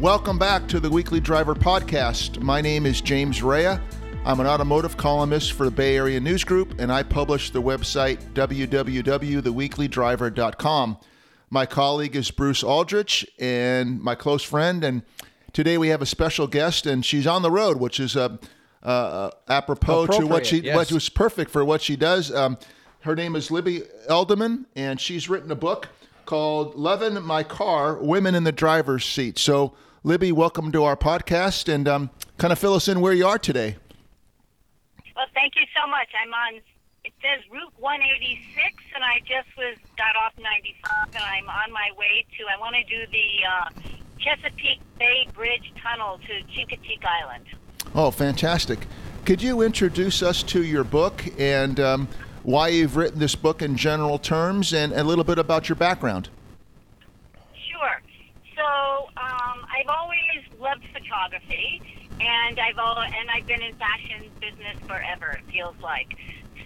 Welcome back to the Weekly Driver Podcast. My name is James Raia. I'm an automotive columnist for the Bay Area News Group, and I publish the website www.theweeklydriver.com. My colleague is Bruce Aldrich, and my close friend. And today we have a special guest, and she's on the road, which is uh, uh, apropos to what she, yes. what was perfect for what she does. Um, her name is Libby Edelman, and she's written a book called "Lovin' My Car: Women in the Driver's Seat." So, Libby, welcome to our podcast, and um, kind of fill us in where you are today. Well, thank you so much. I'm on. It says Route 186, and I just was got off 95, and I'm on my way to. I want to do the uh, Chesapeake Bay Bridge Tunnel to Chincoteague Island. Oh, fantastic! Could you introduce us to your book and um, why you've written this book in general terms, and a little bit about your background? Sure. So um, I've always loved photography, and I've al- and I've been in fashion business forever. It feels like.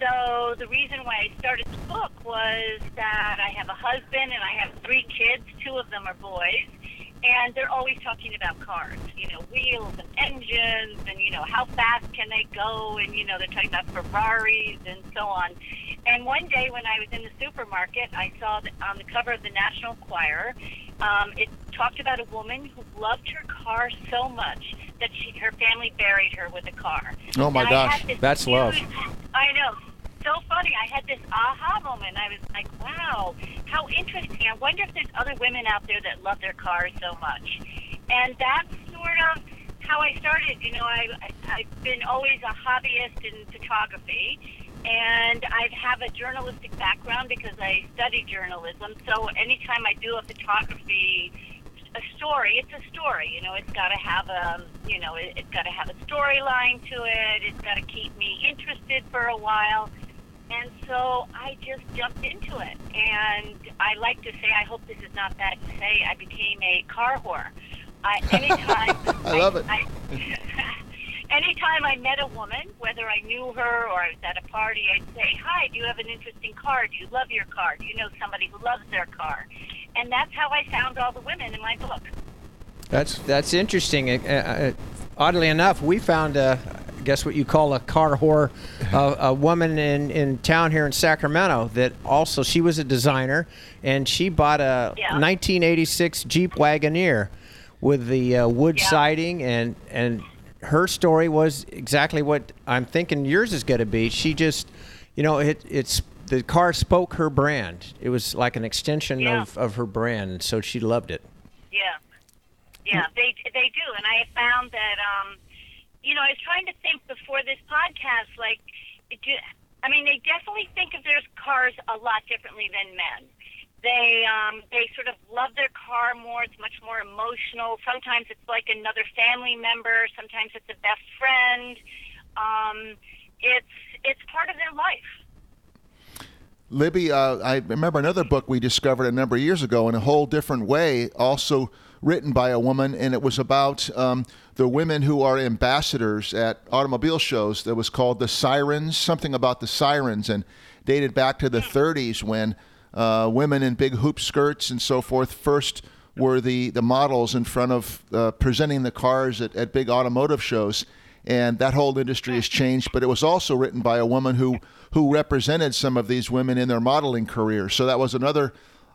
So the reason why I started the book was that I have a husband and I have three kids. Two of them are boys, and they're always talking about cars. You know, wheels and engines, and you know how fast can they go, and you know they're talking about Ferraris and so on. And one day when I was in the supermarket, I saw that on the cover of the National Enquirer, um, it talked about a woman who loved her car so much that she, her family buried her with a car. Oh, my And gosh. That's love. I know. So funny. I had this aha moment. I was like, wow, how interesting. I wonder if there's other women out there that love their cars so much. And that's sort of how I started. You know, I, I, I've been always a hobbyist in photography. And I have a journalistic background because I studied journalism. So anytime I do a photography a story, it's a story. You know, it's got to have a, you know, it, it's got to have a storyline to it. It's got to keep me interested for a while. And so I just jumped into it. And I like to say, I hope this is not bad to say, I became a car whore. I, anytime I love it. I, anytime I met a woman, whether I knew her or I was at a party, I'd say, "Hi, do you have an interesting car? Do you love your car? Do you know somebody who loves their car?" And that's how I found all the women in my book. That's that's interesting. Uh, uh, oddly enough, we found I guess what you call a car whore, uh, a woman in, in town here in Sacramento that also she was a designer and she bought a Yeah. 1986 Jeep Wagoneer with the uh, wood Yeah. siding and and her story was exactly what I'm thinking yours is going to be. She just, you know, it it's the car spoke her brand. It was like an extension Yeah. of, of her brand, so she loved it. Yeah, yeah, they they do, and I found that um, you know, I was trying to think before this podcast, like, do, I mean, they definitely think of their cars a lot differently than men. They um, they sort of love their car more. It's much more emotional. Sometimes it's like another family member. Sometimes it's a best friend. Um, it's it's part of their life. Libby, uh, I remember another book we discovered a number of years ago in a whole different way, also written by a woman, and it was about um, the women who are ambassadors at automobile shows. That was called The Sirens, something about the sirens, and dated back to the 30s when uh, women in big hoop skirts and so forth first were the, the models in front of uh, presenting the cars at, at big automotive shows and that whole industry has changed. But it was also written by a woman who who represented some of these women in their modeling careers. So that was another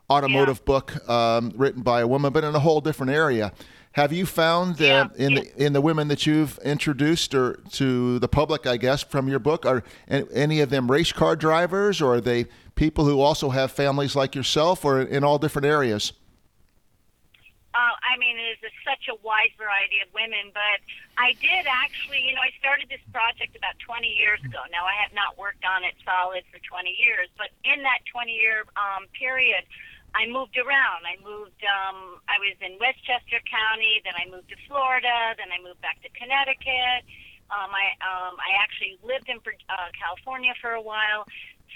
automotive book um, written by a woman, but in a whole different area. Have you found that Yeah. in the in the women that you've introduced or to the public, I guess, from your book, are any of them race car drivers, or are they people who also have families like yourself, or in all different areas? Uh, I mean, it is such a wide variety of women, but I did actually, you know, I started this project about 20 years ago. Now, I have not worked on it solid for 20 years, but in that 20 year um, period, I moved around. I moved, um, I was in Westchester County, then I moved to Florida, then I moved back to Connecticut. Um, I, um, I actually lived in uh, California for a while.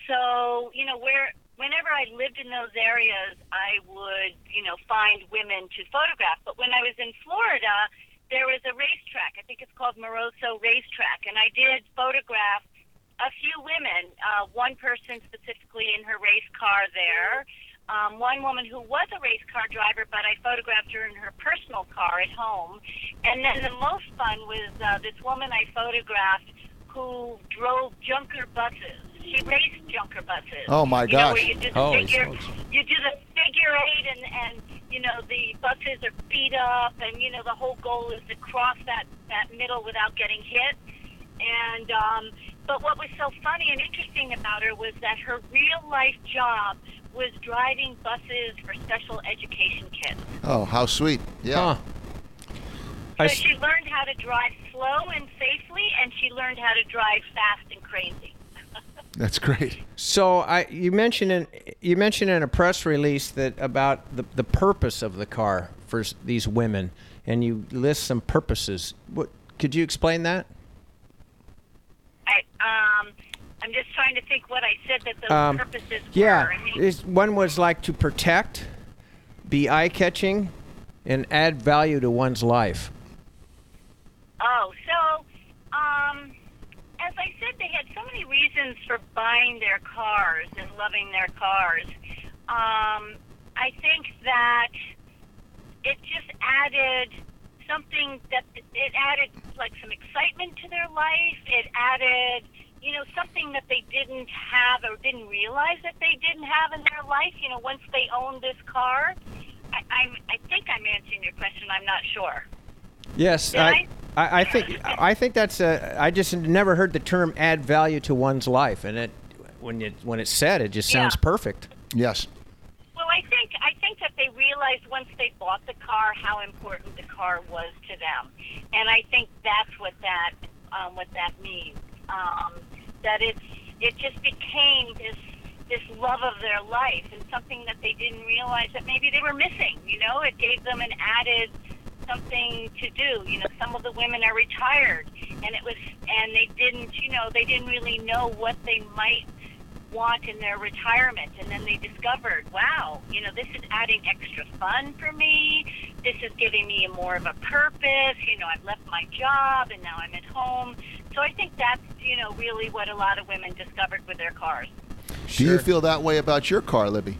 So, you know, where whenever I lived in those areas, I would, you know, find women to photograph. But when I was in Florida, there was a racetrack. I think it's called Moroso Racetrack, and I did photograph a few women. Uh, one person specifically in her race car there. Um, one woman who was a race car driver, but I photographed her in her personal car at home. And then the most fun was uh, this woman I photographed who drove junker buses. She raced junker buses. Oh, my you Know, gosh. where you do the Holy figure, smokes. you do the figure eight, and and you know the buses are beat up, and you know the whole goal is to cross that that middle without getting hit. And um, but what was so funny and interesting about her was that her real life job was driving buses for special education kids. Oh, how sweet. Yeah. Huh. So I s- she learned how to drive slow and safely, and she learned how to drive fast and crazy. That's great. So I, you mentioned in you mentioned in a press release that about the, the purpose of the car for these women, and you list some purposes. What could you explain that? I, um, I'm just trying to think what I said that those Um, purposes Yeah, were. I Is- one was like to protect, be eye catching, and add value to one's life. Oh, so, um, as I said, they had so many reasons for buying their cars and loving their cars. Um, I think that it just added something that it added like some excitement to their life. It added, you know, something that they didn't have or didn't realize that they didn't have in their life. You know, once they owned this car. I, I'm, I think I'm answering your question. I'm not sure. Yes, Did I, I, I think I think that's a. I just never heard the term add value to one's life, and it when you when it's said, it just sounds Yeah. perfect. Yes. Well, I think I think that they realized once they bought the car how important the car was to them, and I think that's what that um, what that means. Um, that it's it just became this this love of their life and something that they didn't realize that maybe they were missing. You know, it gave them an added something to do. You know, some of the women are retired, and it was and they didn't. You know, they didn't really know what they might want in their retirement and then they discovered wow you know this is adding extra fun for me this is giving me more of a purpose you know i've left my job and now i'm at home so i think that's you know really what a lot of women discovered with their cars. Do you feel that way about your car, Libby?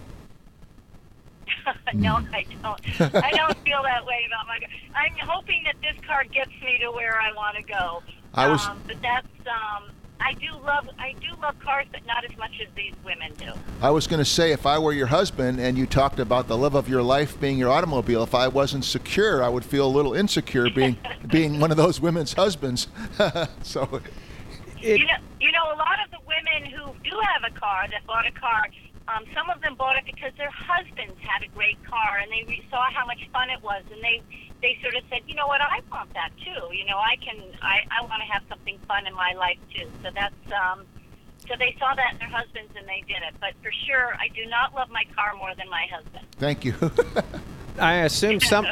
no i don't. I don't feel that way about my car. I'm hoping that this car gets me to where i want to go. I was- um, but that's um I do love I do love cars, but not as much as these women do. I was going to say, if I were your husband and you talked about the love of your life being your automobile, if I wasn't secure, I would feel a little insecure being being one of those women's husbands. so, It- you know, you know, a lot of the women who do have a car that bought a car, um, some of them bought it because their husbands had a great car and they re- saw how much fun it was, and they they sort of said, you know what, I want that too. You know, I can, I I want to have something fun in my life too. So that's um, so they saw that in their husbands and they did it. But for sure, I do not love my car more than my husband. thank you. I assume some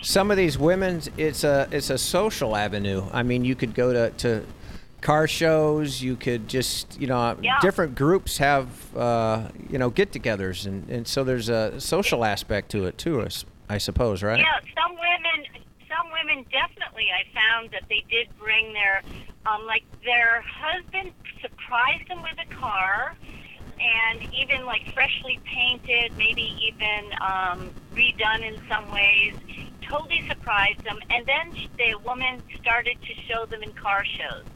some of these women it's a it's a social avenue. I mean, you could go to, to car shows. You could just you know Yeah. different groups have uh, you know get-togethers, and, and so there's a social aspect to it too. I suppose, right? Yeah, some women, some women definitely. I found that they did bring their, um, like their husband surprised them with a car, and even like freshly painted, maybe even um, redone in some ways. Totally surprised them, and then the woman started to show them in car shows.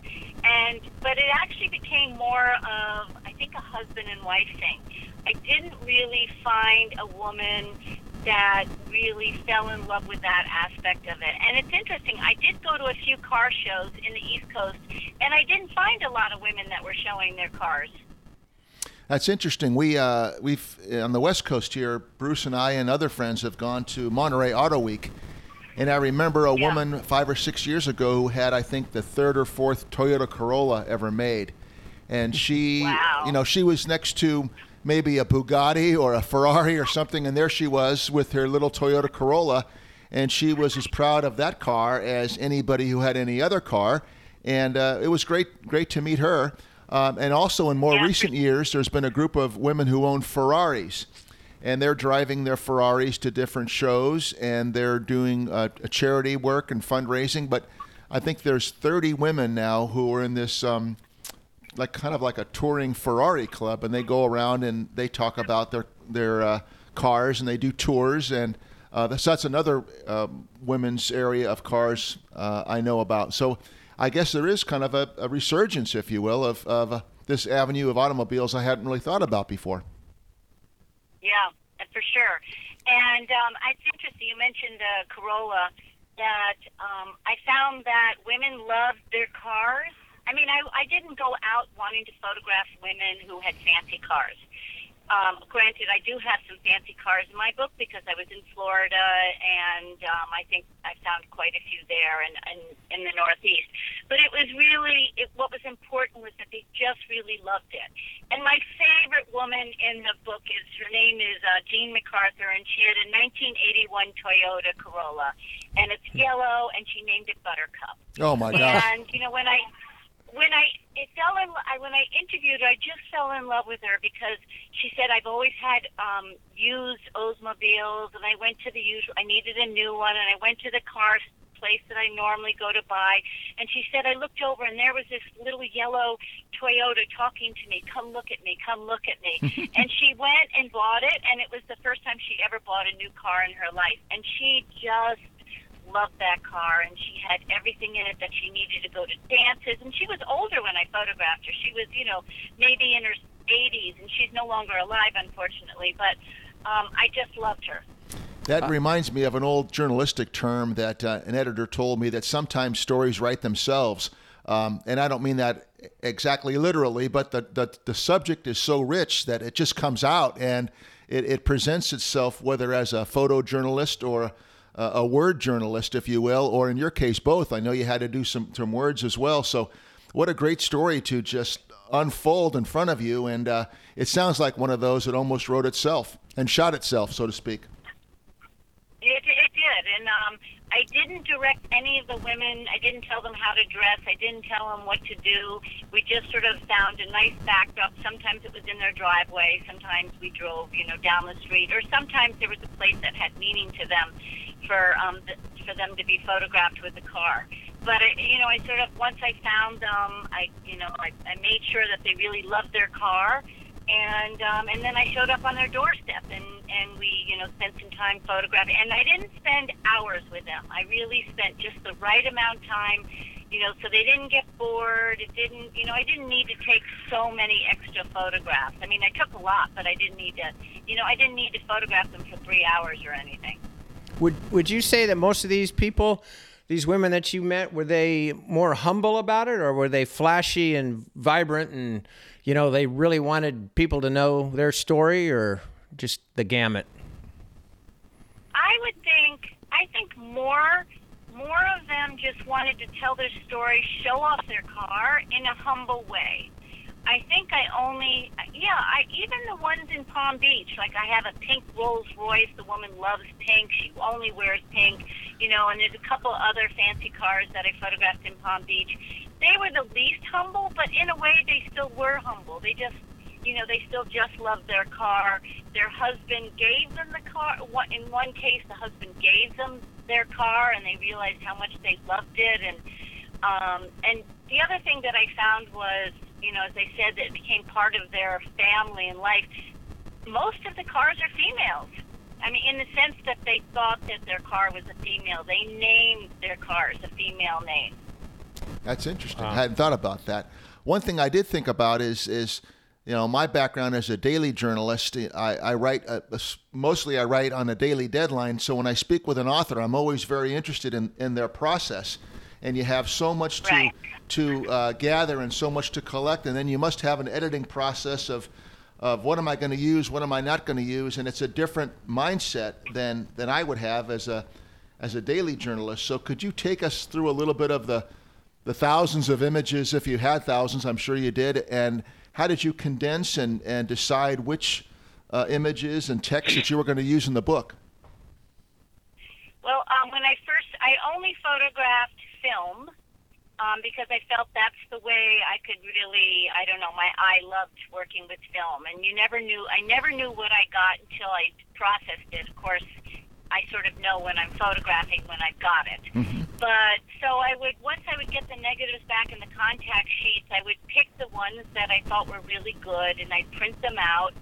And but it actually became more of I think a husband and wife thing. I didn't really find a woman that really fell in love with that aspect of it. And it's interesting. I did go to a few car shows in the East Coast, and I didn't find a lot of women that were showing their cars. That's interesting. We uh, we've on the West Coast here. Bruce and I and other friends have gone to Monterey Auto Week, and I remember a Yeah. woman five or six years ago who had I think the third or fourth Toyota Corolla ever made, and she, Wow. you know, she was next to maybe a Bugatti or a Ferrari or something, and there she was with her little Toyota Corolla, and she was as proud of that car as anybody who had any other car, and uh, it was great great to meet her. Um, and also in more Yeah. recent years, there's been a group of women who own Ferraris, and they're driving their Ferraris to different shows, and they're doing uh, charity work and fundraising. But I think there's 30 women now who are in this, um, like kind of like a touring Ferrari club, and they go around and they talk about their their uh, cars and they do tours and uh, that's, that's another um, women's area of cars uh, I know about. So I guess there is kind of a, a resurgence, if you will, of, of uh, this avenue of automobiles I hadn't really thought about before. Yeah, for sure. And um, it's interesting. You mentioned uh, Corolla. That um, I found that women love their cars. I mean, I, I didn't go out wanting to photograph women who had fancy cars. Um, granted, I do have some fancy cars in my book because I was in Florida, and um, I think I found quite a few there and in, in, the Northeast. But it was really it, what was important was that they just really loved it. And my favorite woman in the book is her name is uh, Jean MacArthur, and she had a 1981 Toyota Corolla, and it's yellow, and she named it Buttercup. Oh my gosh! And you know when I when I it fell in I, when I interviewed her, I just fell in love with her because she said I've always had um, used Oldsmobiles, and I went to the usual. I needed a new one, and I went to the car place that I normally go to buy, and she said I looked over, and there was this little yellow Toyota talking to me. Come look at me. Come look at me. and she went and bought it, and it was the first time she ever bought a new car in her life, and she just loved that car, and she had everything in it that she needed to go to dances. And she was older when I photographed her. She was, you know, maybe in her 80s, and she's no longer alive, unfortunately. But um, I just loved her. That reminds me of an old journalistic term that uh, an editor told me that sometimes stories write themselves. Um, and I don't mean that exactly literally, but the, the, the subject is so rich that it just comes out and it, it presents itself, whether as a photojournalist or uh, a word journalist, if you will, or in your case, both. I know you had to do some, some words as well. So, what a great story to just unfold in front of you. And uh, it sounds like one of those that almost wrote itself and shot itself, so to speak. It, it did. And um, I didn't direct any of the women. I didn't tell them how to dress. I didn't tell them what to do. We just sort of found a nice backdrop. Sometimes it was in their driveway. Sometimes we drove, you know, down the street. Or sometimes there was a place that had meaning to them for um, the, for them to be photographed with the car. But I, you know, I sort of once I found them, I you know, I, I made sure that they really loved their car, and um, and then I showed up on their doorstep, and and we you know spent some time photographing. And I didn't spend hours with them. I really spent just the right amount of time. You know, so they didn't get bored. It didn't, you know, I didn't need to take so many extra photographs. I mean, I took a lot, but I didn't need to, you know, I didn't need to photograph them for three hours or anything. Would Would you say that most of these people, these women that you met, were they more humble about it, or were they flashy and vibrant, and you know they really wanted people to know their story, or just the gamut? I would think. I think more. More of them just wanted to tell their story, show off their car in a humble way. I think I only, yeah, I even the ones in Palm Beach, like I have a pink Rolls Royce. The woman loves pink. She only wears pink, you know. And there's a couple other fancy cars that I photographed in Palm Beach. They were the least humble, but in a way, they still were humble. They just, you know, they still just loved their car. Their husband gave them the car. In one case, the husband gave them their car, and they realized how much they loved it. And um, and the other thing that I found was you know, as they said, that it became part of their family and life. Most of the cars are females. I mean, in the sense that they thought that their car was a female, they named their cars a female name. That's interesting. Wow. I hadn't thought about that. One thing I did think about is is you know my background as a daily journalist. I, I write uh, uh, a, a, mostly I write on a daily deadline. So when I speak with an author, I'm always very interested in in their process and you have so much to right. to uh, gather and so much to collect, and then you must have an editing process of of what am I going to use, what am I not going to use, and it's a different mindset than than I would have as a as a daily journalist. So could you take us through a little bit of the the thousands of images, if you had thousands, I'm sure you did, and how did you condense and, and decide which uh, images and text that you were going to use in the book? Well, um, when I first, I only photographed film um, because I felt that's the way I could really, I don't know, my eye loved working with film. And you never knew, I never knew what I got until I processed it. Of course, I sort of know when I'm photographing when I've got it. Mm-hmm. But so I would, once I would get the negatives back in the contact sheets, I would pick the ones that I thought were really good and I'd print them out.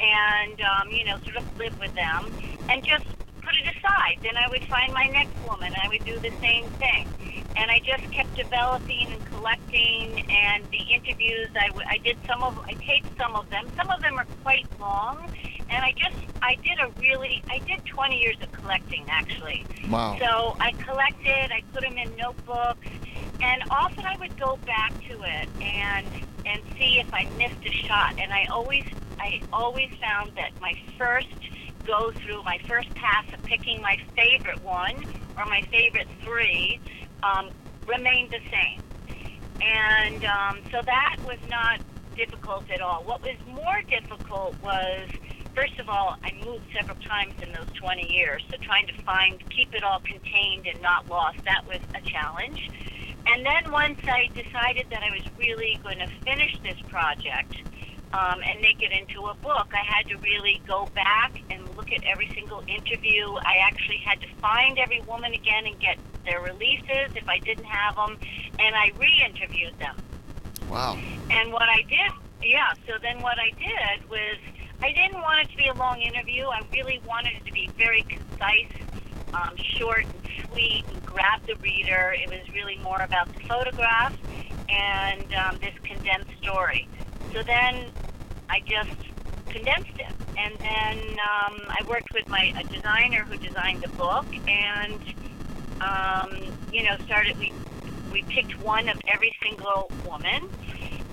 and um, you know, sort of live with them, and just put it aside. Then I would find my next woman. I would do the same thing, and I just kept developing and collecting. And the interviews, I, w- I did some of, I taped some of them. Some of them are quite long, and I just, I did a really, I did 20 years of collecting actually. Wow. So I collected, I put them in notebooks, and often I would go back to it and and see if I missed a shot. And I always, I always found that my first go through, my first pass of picking my favorite one or my favorite three, um, remained the same. And um, so that was not difficult at all. What was more difficult was, first of all, I moved several times in those 20 years, so trying to find, keep it all contained and not lost, that was a challenge. And then once I decided that I was really going to finish this project um, and make it into a book, I had to really go back and look at every single interview. I actually had to find every woman again and get their releases if I didn't have them, and I re-interviewed them. Wow. And what I did, yeah, so then what I did was I didn't want it to be a long interview. I really wanted it to be very concise, um, short and sweet, and grab the reader. It was really more about the photograph and um, this condensed story. So then I just condensed it. And then um, I worked with my a designer who designed the book, and um, you know, started we we picked one of every single woman,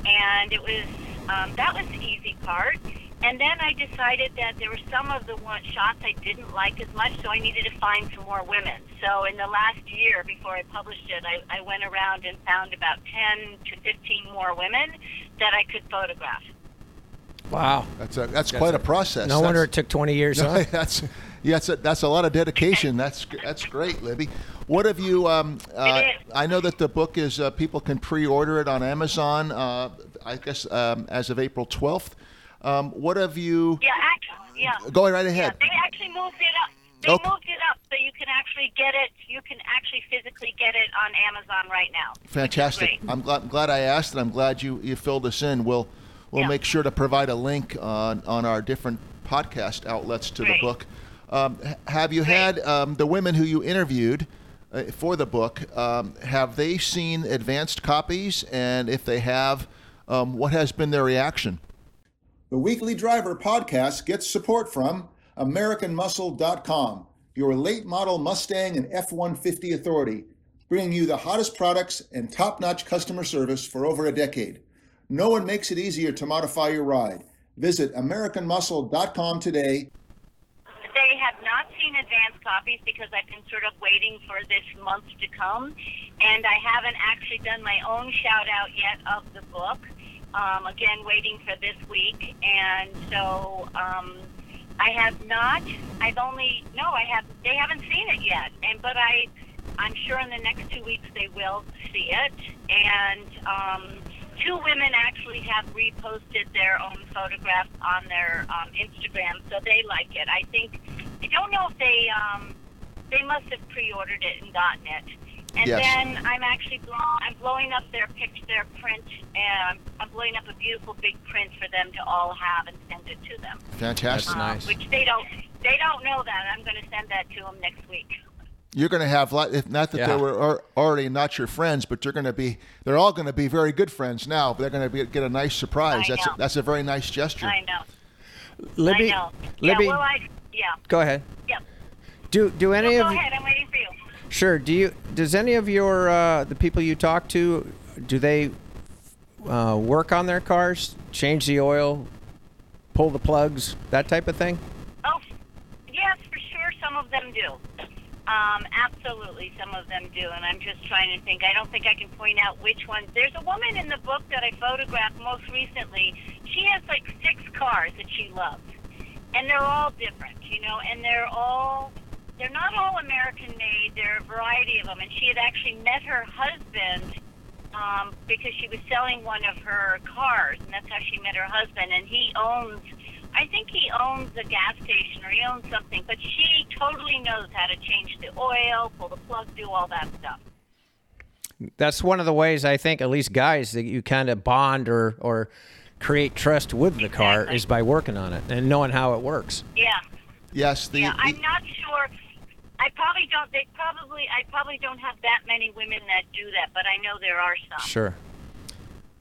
and it was um, that was the easy part. And then I decided that there were some of the one shots I didn't like as much, so I needed to find some more women. So in the last year before I published it, I, I went around and found about 10 to 15 more women that I could photograph. Wow. That's a, that's quite a process. No wonder it took 20 years. No, huh? that's yeah, that's a, that's a lot of dedication. That's that's great, Libby. What have you? Um, uh, I know that the book is uh, people can pre-order it on Amazon. Uh, I guess um, as of April twelfth. Um, what have you? Yeah, actually, yeah. Go right ahead. Yeah, they actually moved it up. They Okay. moved it up so you can actually get it. You can actually physically get it on Amazon right now. Fantastic. I'm glad, I'm glad I asked, and I'm glad you, you filled us in. We'll we'll Yeah. make sure to provide a link on on our different podcast outlets to the book. Um, have you had um, the women who you interviewed uh, for the book? Um, have they seen advanced copies? And if they have, um, what has been their reaction? The Weekly Driver podcast gets support from AmericanMuscle.com, your late model Mustang and F 150 authority, bringing you the hottest products and top notch customer service for over a decade. No one makes it easier to modify your ride. Visit AmericanMuscle.com today. They have not seen advance copies because I've been sort of waiting for this month to come, and I haven't actually done my own shout out yet of the book. Um, again, waiting for this week, and so um, I have not. I've only no, I have. They haven't seen it yet, and but I, I'm sure in the next two weeks they will see it, and. Um, Two women actually have reposted their own photographs on their um, Instagram, so they like it. I think I don't know if they um, they must have pre-ordered it and gotten it. And Yes. then I'm actually blow, I'm blowing up their pic, their print, and I'm blowing up a beautiful big print for them to all have and send it to them. Fantastic. That's nice. Um, which they don't they don't know that. I'm going to send that to them next week. You're going to have, lot- if not that Yeah. they were already not your friends, but you're going to be, they're all going to be very good friends now, but they're going to be, get a nice surprise. I That's a, that's a very nice gesture. I know. Libby, I know. Libby, yeah. Well, I yeah. go ahead. Yeah. Do do any Go of ahead. I'm waiting for you. Sure. Do you? Does any of your uh, the people you talk to, do they uh, work on their cars, change the oil, pull the plugs, that type of thing? Oh, yes, for sure. Some of them do. Um, absolutely, some of them do. And I'm just trying to think. I don't think I can point out which ones. There's a woman in the book that I photographed most recently. She has like six cars that she loves, and they're all different, you know. And they're all. They're not all American made. There are a variety of them. And she had actually met her husband um, because she was selling one of her cars, and that's how she met her husband. And he owns, I think he owns a gas station or he owns something, but she totally knows how to change the oil, pull the plug, do all that stuff. That's one of the ways I think, at least guys, that you kind of bond or or create trust with the car is by working on it and knowing how it works. Yeah. Yes, the, yeah, the- I'm not sure. I probably don't. They probably. I probably don't have that many women that do that, but I know there are some. Sure.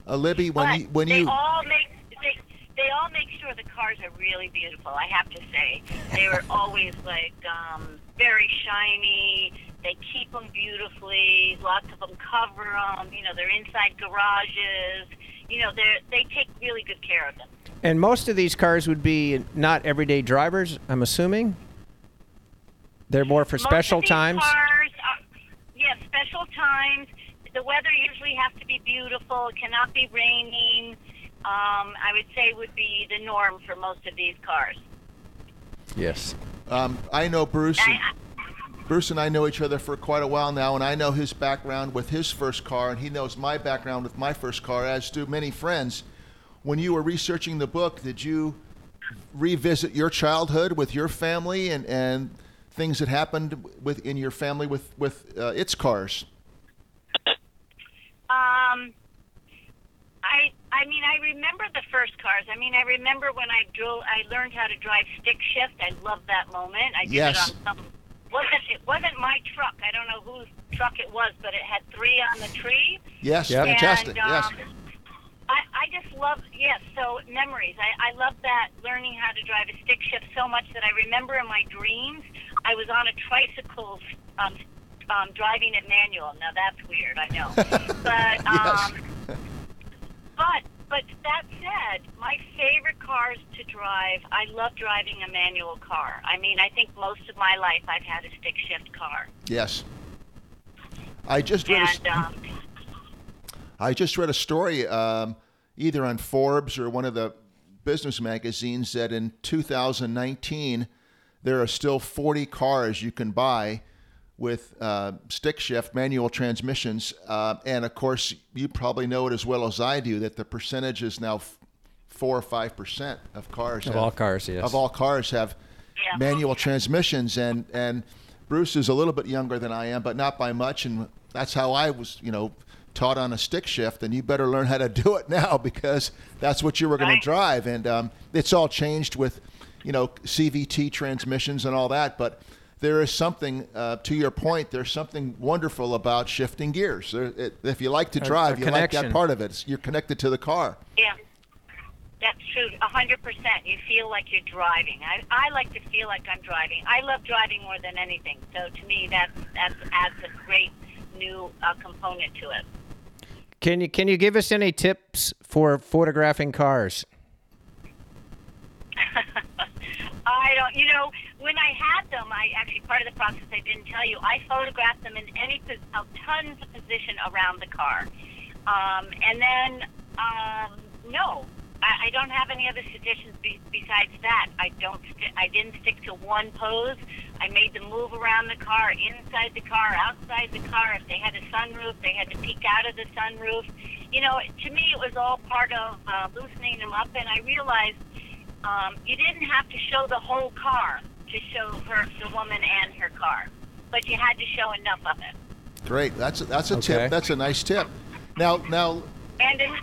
uh, Libby, when but you when they you all make they, they all make sure the cars are really beautiful. I have to say, they were always like um, very shiny. They keep them beautifully. Lots of them cover them. You know, they're inside garages. You know, they they take really good care of them. And most of these cars would be not everyday drivers, I'm assuming. They're more for Most special of these times. Cars are, yeah, special times. The weather usually has to be beautiful. It cannot be raining. Um, I would say would be the norm for most of these cars. Yes. um, I know Bruce. And- Bruce and I know each other for quite a while now, and I know his background with his first car, and he knows my background with my first car, as do many friends. When you were researching the book, did you revisit your childhood with your family and, and things that happened with in your family with with uh, its cars? Um, I I mean I remember the first cars. I mean I remember when I drove. I learned how to drive stick shift. I loved that moment. I did Yes. it on some. wasn't It wasn't my truck. I don't know whose truck it was, but it had three on the tree. Yes, Yep. fantastic. And, yes, um, I, I just love, yes, so memories. I, I love that learning how to drive a stick shift so much that I remember in my dreams I was on a tricycle um, um, driving it manual. Now that's weird, I know. but, um, but, but that said, my favorite cars to drive, I love driving a manual car. I mean, I think most of my life I've had a stick shift car. yes. I just read. a And, um, I just read a story, um, either on Forbes or one of the business magazines, that in 2019 there are still 40 cars you can buy with uh, stick shift manual transmissions. Uh, and of course, you probably know it as well as I do that the percentage is now f- four or five percent of cars Of have- all cars, yes. of all cars have Yeah. manual transmissions and and Bruce is a little bit younger than I am but not by much and that's how I was you know taught on a stick shift and you better learn how to do it now because that's what you were going Right. to drive and um, it's all changed with you know CVT transmissions and all that but there is something uh, to your point there's something wonderful about shifting gears there, it, if you like to drive you like that part of it It's- you're connected to the car Yeah, that's true. Hundred percent. You feel like you're driving. I, I like to feel like I'm driving. I love driving more than anything. So to me, that that adds a great new uh, component to it. Can you can you give us any tips for photographing cars? I don't. You know, when I had them, I actually part of the process I didn't tell you. I photographed them in any uh, tons of position around the car, um, and then um, no, I, I don't have any other suggestions be, besides that. I don't. St- I didn't stick to one pose. I made them move around the car, inside the car, outside the car. If they had a sunroof, they had to peek out of the sunroof. You know, to me, it was all part of uh, loosening them up, and I realized um, you didn't have to show the whole car to show her, the woman and her car, but you had to show enough of it. great that's a, that's a Okay. tip that's a nice tip now now And an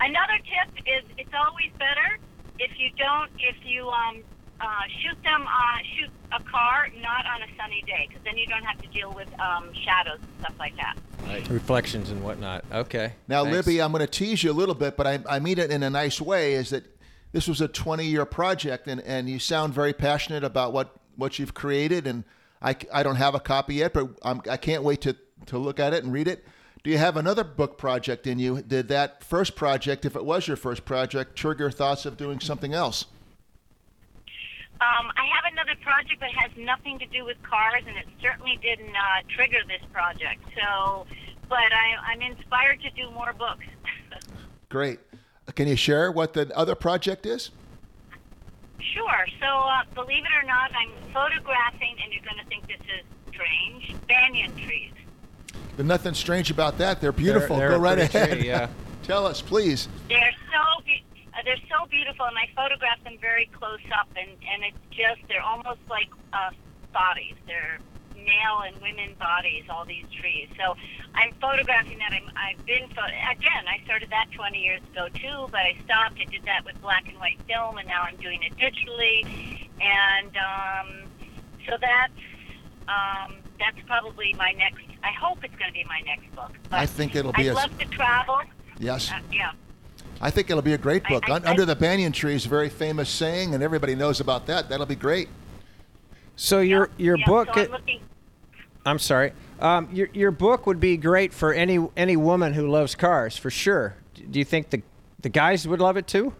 another tip is it's always better if you don't if you um, uh, shoot them uh, shoot a car not on a sunny day because then you don't have to deal with um, shadows and stuff like that. Right. Reflections and whatnot. Okay. Now, thanks. Libby, I'm going to tease you a little bit, but I, I mean it in a nice way. Is that this was a 20 year project, and, and you sound very passionate about what, what you've created. And I, I don't have a copy yet, but I'm, I can't wait to, to look at it and read it. Do you have another book project in you? Did that first project, if it was your first project, trigger thoughts of doing something else? Um, I have another project that has nothing to do with cars, and it certainly didn't uh, trigger this project. So, but I, I'm inspired to do more books. Great. Can you share what the other project is? Sure. So, uh, believe it or not, I'm photographing, and you're going to think this is strange, banyan trees. There's nothing strange about that. They're beautiful. they're Go right ahead. tree, yeah. Tell us, please. They're so be- uh, they're so beautiful, and I photographed them very close up, and and it's just they're almost like uh, bodies. They're male and women bodies, all these trees. So I'm photographing that. I'm, I've been pho- again. I started that 20 years ago too, but I stopped. I did that with black and white film, and now I'm doing it digitally. And um, so that's um, that's probably my next. I hope it's going to be my next book. But I think it'll be I a- love to travel. Yes. Uh, yeah. I think it'll be a great book. I- I- Under the Banyan Tree is a very famous saying, and everybody knows about that. That'll be great. So your your yeah, book. So I'm looking. I'm sorry. Um, your your book would be great for any any woman who loves cars, for sure. Do you think the the guys would love it too?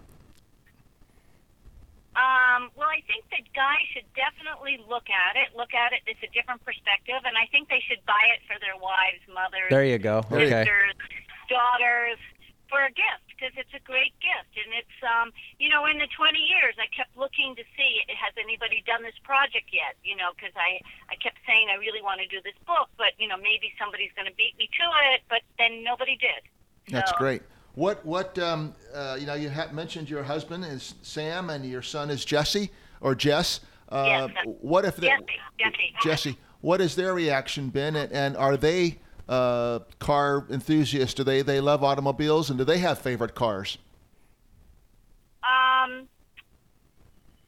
Um, well, I think that guys should definitely look at it. Look at it. It's a different perspective, and I think they should buy it for their wives, mothers, There you go. You Okay. sisters, daughters, for a gift because it's a great gift. And it's, um, you know, in the 20 years, I kept looking to see has anybody done this project yet? You know, because I I kept saying I really want to do this book, but you know, maybe somebody's going to beat me to it. But then nobody did. That's great. What what um, uh, you know? You ha- mentioned your husband is Sam, and your son is Jesse or Jess. Uh, Yes. What if they, Jesse, Jesse. Jesse? What has their reaction been, and, and are they uh, car enthusiasts? Do they they love automobiles, and do they have favorite cars? Um,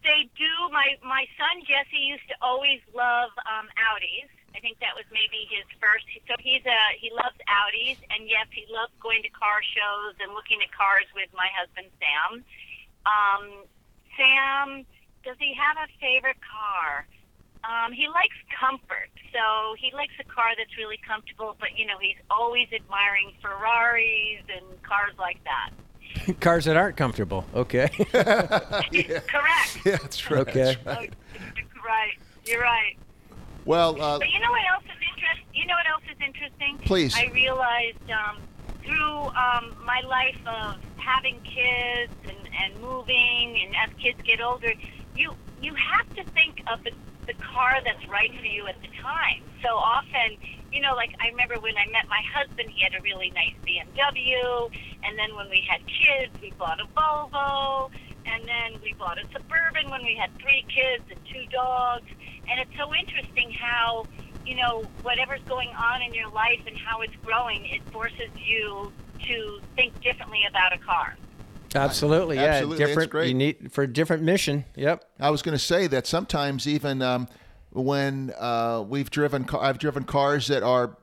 they do. My my son Jesse used to always love um, Audis. I think that was maybe his first. So he's a he loves Audis, and yes, he loves going to car shows and looking at cars with my husband Sam. Um, Sam, does he have a favorite car? Um, he likes comfort, so he likes a car that's really comfortable. But you know, he's always admiring Ferraris and cars like that. Cars that aren't comfortable. Okay. Correct. Yeah, that's right. Okay. that's right. Oh, right. You're right. Well, uh, But you know what else is interesting? You know what else is interesting? Please. I realized um, through um, my life of having kids and, and moving, and as kids get older, you you have to think of the the car that's right for you at the time. So often, you know, like I remember when I met my husband, he had a really nice BMW, and then when we had kids, we bought a Volvo, and then we bought a Suburban when we had three kids and two dogs. And it's so interesting how, you know, whatever's going on in your life and how it's growing, it forces you to think differently about a car. Absolutely. Yeah. Absolutely, Different. great. You need for a different mission. Yep. I was going to say that sometimes even um, when uh, we've driven, I've driven cars that are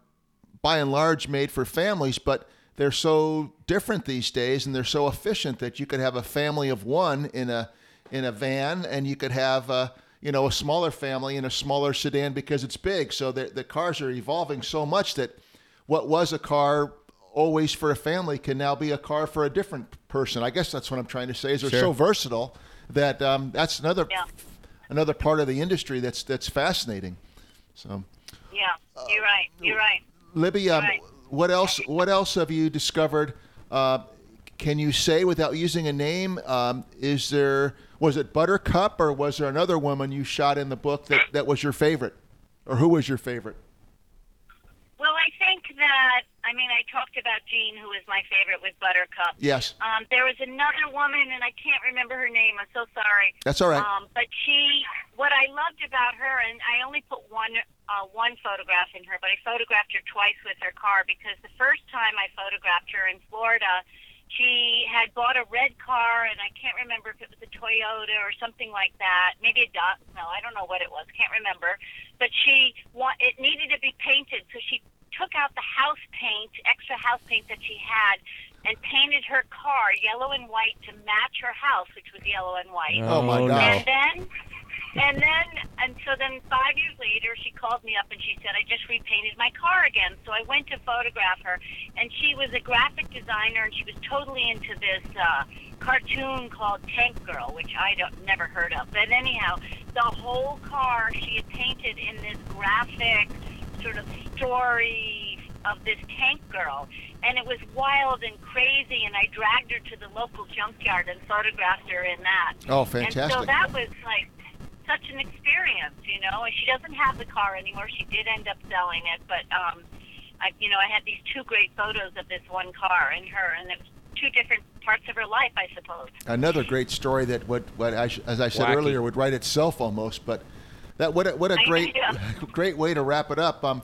by and large made for families, but they're so different these days and they're so efficient that you could have a family of one in a in a van, and you could have uh, you know a smaller family in a smaller sedan because it's big. So the the cars are evolving so much that what was a car always for a family can now be a car for a different person. I guess that's what I'm trying to say. Is they're Sure. so versatile that um, that's another Yeah. another part of the industry that's that's fascinating. So, Yeah, you're right. You're right. Libby, um, Right. what else? What else have you discovered? Uh, can you say without using a name? Um, is there was it Buttercup or was there another woman you shot in the book that, that was your favorite, or who was your favorite? Well, I think that I mean I talked about Jean, who was my favorite with Buttercup. Yes, Um, there was another woman, and I can't remember her name. I'm so sorry. that's all right. Um, but she, what I loved about her, and I only put one uh, one photograph in her, but I photographed her twice with her car because the first time I photographed her in Florida, she had bought a red car, and I can't remember if it was a Toyota or something like that. Maybe a Dot. No, I don't know what it was. Can't remember. But she want it needed to be painted, so she took out the house paint, extra house paint that she had, and painted her car yellow and white to match her house, which was yellow and white. Oh, my. God. And then, and then, and so then five years later, she called me up and she said, I just repainted my car again. So I went to photograph her, and she was a graphic designer, and she was totally into this uh, cartoon called Tank Girl, which I don't never heard of. But anyhow, the whole car she had painted in this graphic sort of story of this tank girl and it was wild and crazy and I dragged her to the local junkyard and photographed her in that. Oh, fantastic. And so that was like such an experience, you know. And she doesn't have the car anymore. She did end up selling it, but um, I, you know, I had these two great photos of this one car and her, and it was two different parts of her life, I suppose. Another great story that would, what I, as I said Wacky. earlier, would write itself almost. But that what a, what a great great way to wrap it up. Um,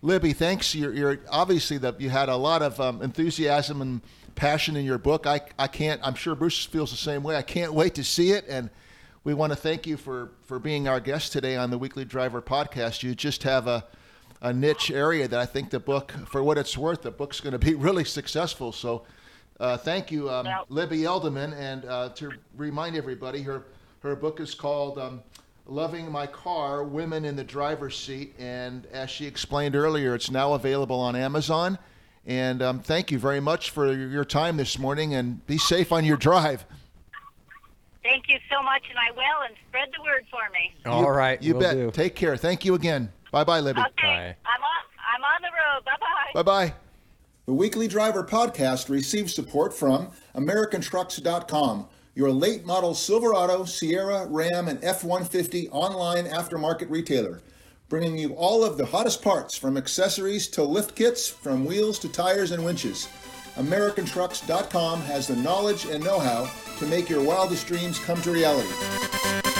Libby, thanks. You're, you're obviously that you had a lot of um, enthusiasm and passion in your book. I I can't. I'm sure Bruce feels the same way. I can't wait to see it, and we want to thank you for for being our guest today on the Weekly Driver podcast. You just have a a niche area that I think the book, for what it's worth, the book's going to be really successful. So. Uh, thank you, um, Libby Edelman. And uh, to remind everybody, her her book is called um, "Lovin' My Car: Women in the Driver's Seat." And as she explained earlier, it's now available on Amazon. And um, thank you very much for your time this morning. And be safe on your drive. Thank you so much, and I will, and spread the word for me. All right, you will bet. do. Take care. Thank you again. Bye, bye, Libby. Okay, Bye. I'm on. I'm on the road. Bye bye. Bye bye. The Weekly Driver podcast receives support from AmericanTrucks.com, your late model Silverado, Sierra, Ram, and F 150 online aftermarket retailer, bringing you all of the hottest parts from accessories to lift kits, from wheels to tires and winches. AmericanTrucks.com has the knowledge and know how to make your wildest dreams come to reality.